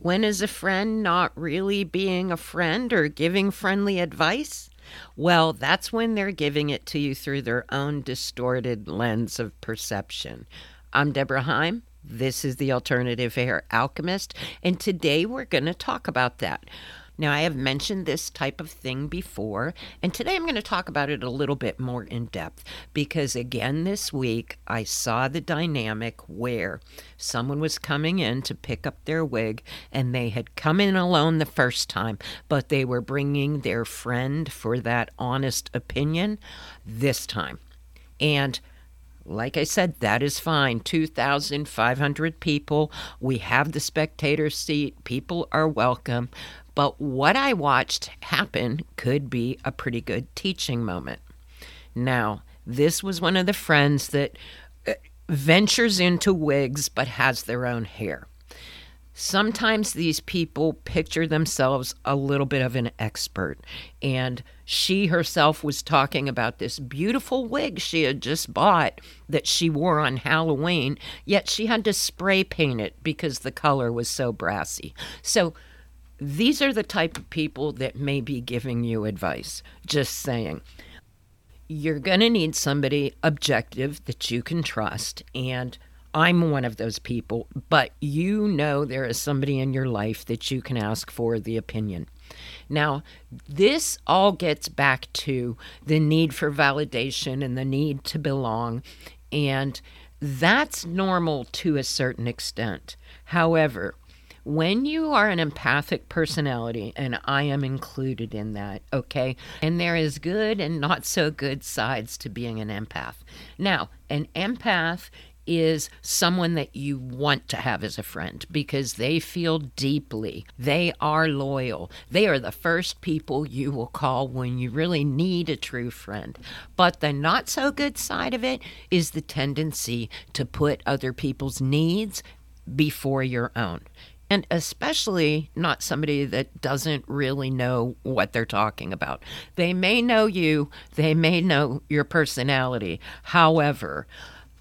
When is a friend not really being a friend or giving friendly advice? Well, that's when they're giving it to you through their own distorted lens of perception. I'm Debra Heim. This is the Alternative Hair Alchemist, and today we're going to talk about that. Now, I have mentioned this type of thing before, and today I'm going to talk about it a little bit more in depth because, again, this week I saw the dynamic where someone was coming in to pick up their wig and they had come in alone the first time, but they were bringing their friend for that honest opinion this time. And like I said, that is fine. 2,500 people. We have the spectator seat. People are welcome. But what I watched happen could be a pretty good teaching moment. Now, this was one of the friends that uh, ventures into wigs but has their own hair. Sometimes these people picture themselves a little bit of an expert, and she herself was talking about this beautiful wig she had just bought that she wore on Halloween, yet she had to spray paint it because the color was so brassy. So, these are the type of people that may be giving you advice. Just saying. You're going to need somebody objective that you can trust. And I'm one of those people, but you know there is somebody in your life that you can ask for the opinion. Now, this all gets back to the need for validation and the need to belong. And that's normal to a certain extent. However, when you are an empathic personality, and I am included in that, okay, and there is good and not so good sides to being an empath. Now, an empath is someone that you want to have as a friend because they feel deeply. They are loyal. They are the first people you will call when you really need a true friend. But the not so good side of it is the tendency to put other people's needs before your own and especially not somebody that doesn't really know what they're talking about. They may know you, they may know your personality. However,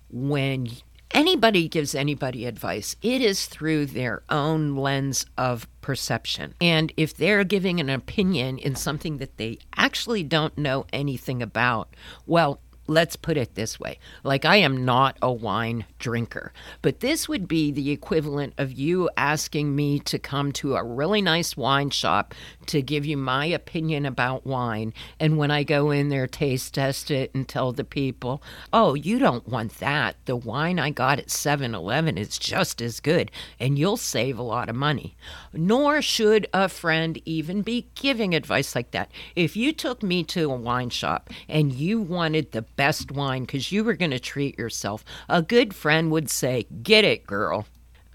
when anybody gives anybody advice, it is through their own lens of perception. And if they're giving an opinion in something that they actually don't know anything about, well, let's put it this way. Like I am not a wine drinker, but this would be the equivalent of you asking me to come to a really nice wine shop to give you my opinion about wine. And when I go in there, taste test it and tell the people, oh, you don't want that. The wine I got at 7 Eleven is just as good, and you'll save a lot of money. Nor should a friend even be giving advice like that. If you took me to a wine shop and you wanted the best wine because you were going to treat yourself, a good friend would say, Get it, girl.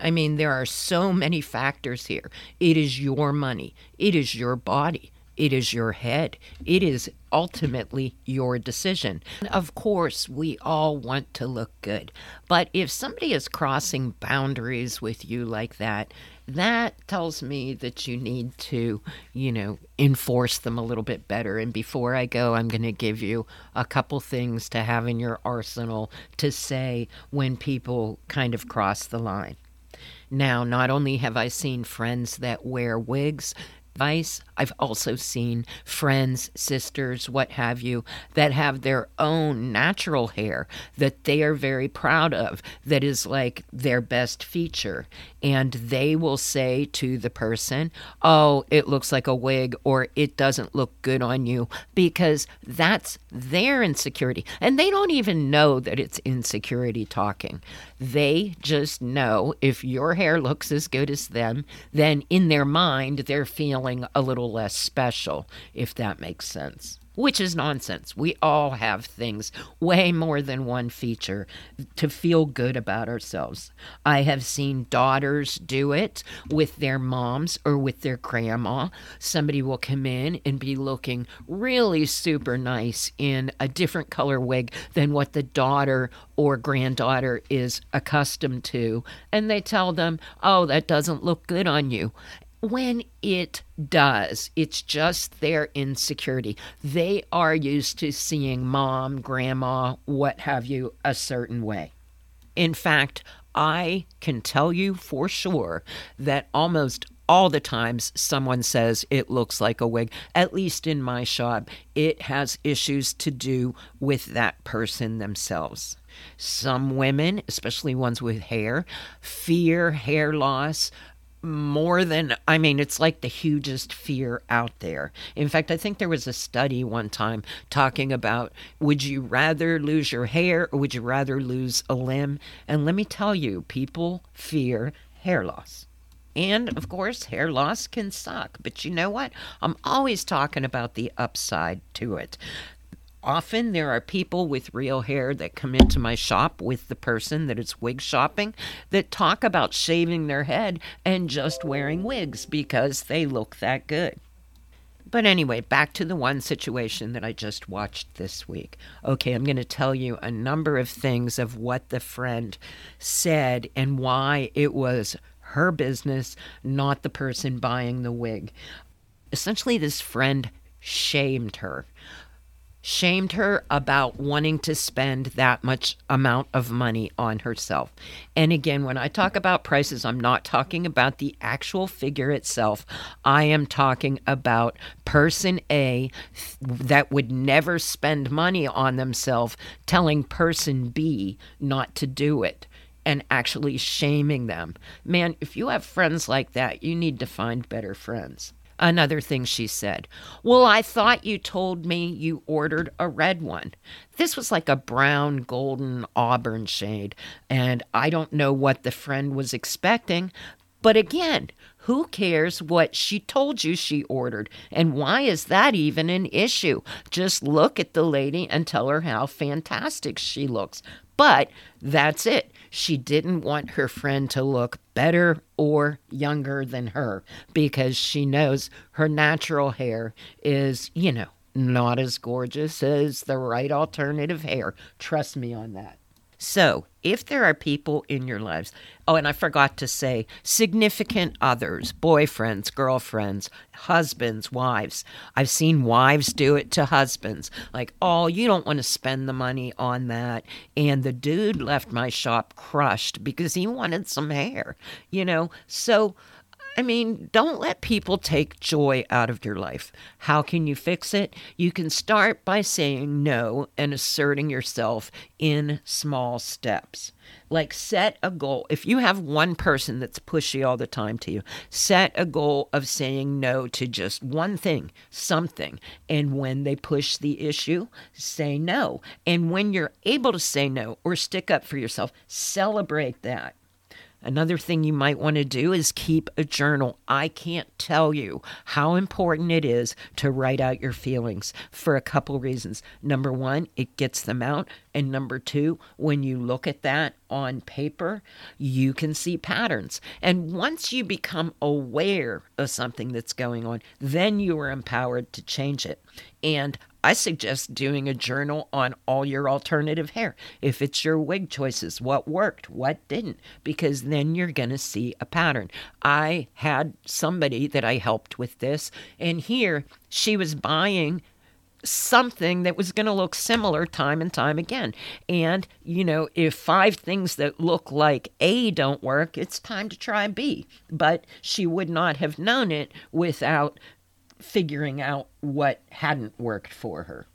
I mean, there are so many factors here. It is your money, it is your body, it is your head, it is ultimately your decision. Of course, we all want to look good, but if somebody is crossing boundaries with you like that, that tells me that you need to, you know, enforce them a little bit better. And before I go, I'm going to give you a couple things to have in your arsenal to say when people kind of cross the line. Now, not only have I seen friends that wear wigs, Vice. I've also seen friends, sisters, what have you, that have their own natural hair that they are very proud of, that is like their best feature. And they will say to the person, Oh, it looks like a wig, or it doesn't look good on you, because that's their insecurity. And they don't even know that it's insecurity talking. They just know if your hair looks as good as them, then in their mind, they're feeling a little less special, if that makes sense. Which is nonsense. We all have things, way more than one feature, to feel good about ourselves. I have seen daughters do it with their moms or with their grandma. Somebody will come in and be looking really super nice in a different color wig than what the daughter or granddaughter is accustomed to. And they tell them, oh, that doesn't look good on you when it does, it's just their insecurity. They are used to seeing mom, grandma, what have you, a certain way. In fact, I can tell you for sure that almost all the times someone says it looks like a wig, at least in my shop, it has issues to do with that person themselves. Some women, especially ones with hair, fear hair loss, more than I mean, it's like the hugest fear out there. In fact, I think there was a study one time talking about would you rather lose your hair or would you rather lose a limb? And let me tell you, people fear hair loss. And of course, hair loss can suck. But you know what? I'm always talking about the upside to it. Often there are people with real hair that come into my shop with the person that is wig shopping that talk about shaving their head and just wearing wigs because they look that good. But anyway, back to the one situation that I just watched this week. Okay, I'm going to tell you a number of things of what the friend said and why it was her business, not the person buying the wig. Essentially, this friend shamed her shamed her about wanting to spend that much amount of money on herself. And again, when I talk about prices, I'm not talking about the actual figure itself. I am talking about person A that would never spend money on themselves telling person B not to do it and actually shaming them. Man, if you have friends like that, you need to find better friends. Another thing she said, Well, I thought you told me you ordered a red one. This was like a brown, golden, auburn shade, and I don't know what the friend was expecting. But again, who cares what she told you she ordered? And why is that even an issue? Just look at the lady and tell her how fantastic she looks. But that's it. She didn't want her friend to look better or younger than her because she knows her natural hair is, you know, not as gorgeous as the right alternative hair. Trust me on that. So, if there are people in your lives, oh, and I forgot to say, significant others, boyfriends, girlfriends, husbands, wives. I've seen wives do it to husbands, like, oh, you don't want to spend the money on that. And the dude left my shop crushed because he wanted some hair, you know? So, I mean, don't let people take joy out of your life. How can you fix it? You can start by saying no and asserting yourself in small steps. Like, set a goal. If you have one person that's pushy all the time to you, set a goal of saying no to just one thing, something. And when they push the issue, say no. And when you're able to say no or stick up for yourself, celebrate that Another thing you might want to do is keep a journal. I can't tell you how important it is to write out your feelings for a couple reasons. Number one, it gets them out. And number two, when you look at that on paper, you can see patterns. And once you become aware of something that's going on, then you are empowered to change it. And I suggest doing a journal on all your alternative hair. If it's your wig choices, what worked, what didn't, because then you're going to see a pattern. I had somebody that I helped with this, and here she was buying something that was going to look similar time and time again. And, you know, if five things that look like A don't work, it's time to try B. But she would not have known it without figuring out what hadn't worked for her.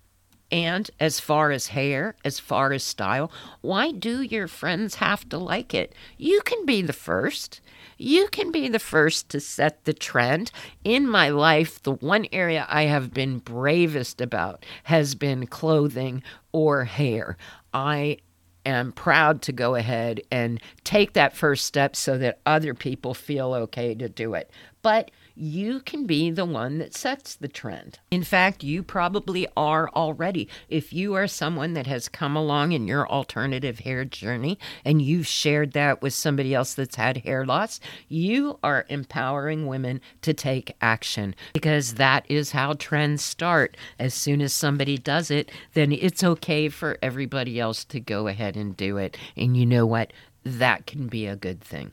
And as far as hair, as far as style, why do your friends have to like it? You can be the first. You can be the first to set the trend. In my life, the one area I have been bravest about has been clothing or hair. I am proud to go ahead and take that first step so that other people feel okay to do it. But you can be the one that sets the trend. In fact, you probably are already. If you are someone that has come along in your alternative hair journey and you've shared that with somebody else that's had hair loss, you are empowering women to take action because that is how trends start. As soon as somebody does it, then it's okay for everybody else to go ahead and do it. And you know what? That can be a good thing.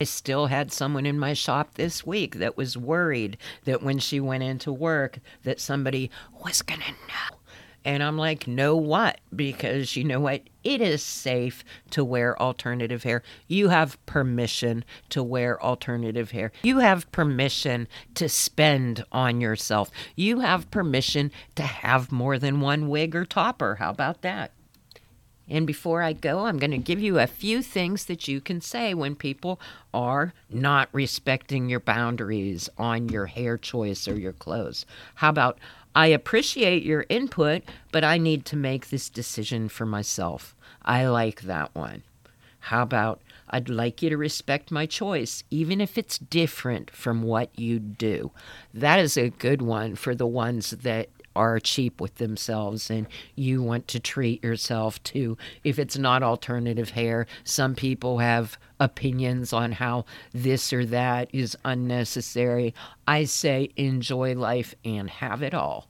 I still had someone in my shop this week that was worried that when she went into work that somebody was going to know And I'm like, no, what? Because you know what? It is safe to wear alternative hair. You have permission to wear alternative hair. You have permission to spend on yourself. You have permission to have more than one wig or topper. How about that? And before I go, I'm going to give you a few things that you can say when people are not respecting your boundaries on your hair choice or your clothes. How about, I appreciate your input, but I need to make this decision for myself. I like that one. How about, I'd like you to respect my choice, even if it's different from what you do. That is a good one for the ones that are cheap with themselves and you want to treat yourself too. If it's not alternative hair, some people have opinions on how this or that is unnecessary. I say enjoy life and have it all.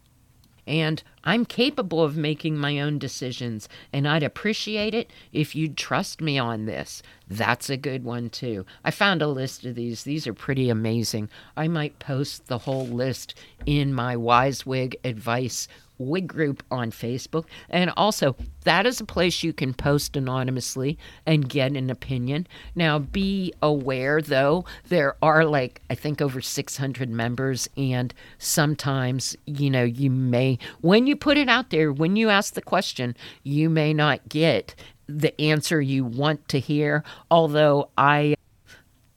And I'm capable of making my own decisions, and I'd appreciate it if you'd trust me on this. That's a good one, too. I found a list of these. These are pretty amazing. I might post the whole list in my Wise Wig Advice Wig group on Facebook. And also, that is a place you can post anonymously and get an opinion. Now, be aware though, there are like, I think over 600 members, and sometimes, you know, you may, when you put it out there, when you ask the question, you may not get the answer you want to hear. Although I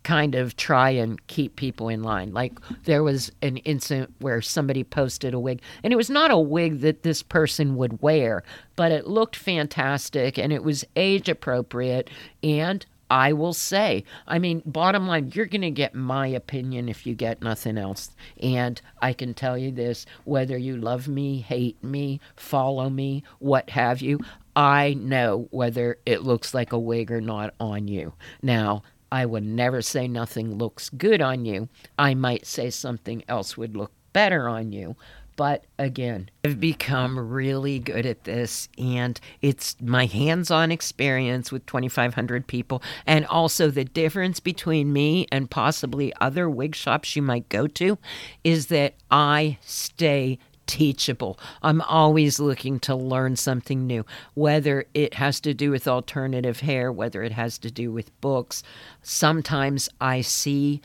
kind of try and keep people in line. Like there was an incident where somebody posted a wig, and it was not a wig that this person would wear, but it looked fantastic and it was age appropriate. And I will say, I mean, bottom line, you're going to get my opinion if you get nothing else. And I can tell you this whether you love me, hate me, follow me, what have you, I know whether it looks like a wig or not on you. Now, I would never say nothing looks good on you. I might say something else would look better on you. But again, I've become really good at this, and it's my hands on experience with 2,500 people. And also, the difference between me and possibly other wig shops you might go to is that I stay teachable. I'm always looking to learn something new, whether it has to do with alternative hair, whether it has to do with books. Sometimes I see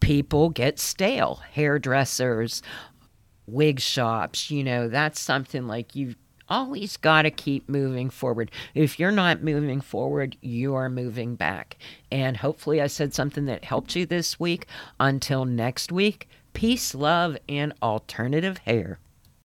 people get stale, hairdressers, wig shops, you know, that's something like you've always got to keep moving forward. If you're not moving forward, you are moving back. And hopefully, I said something that helped you this week. Until next week, peace, love, and alternative hair.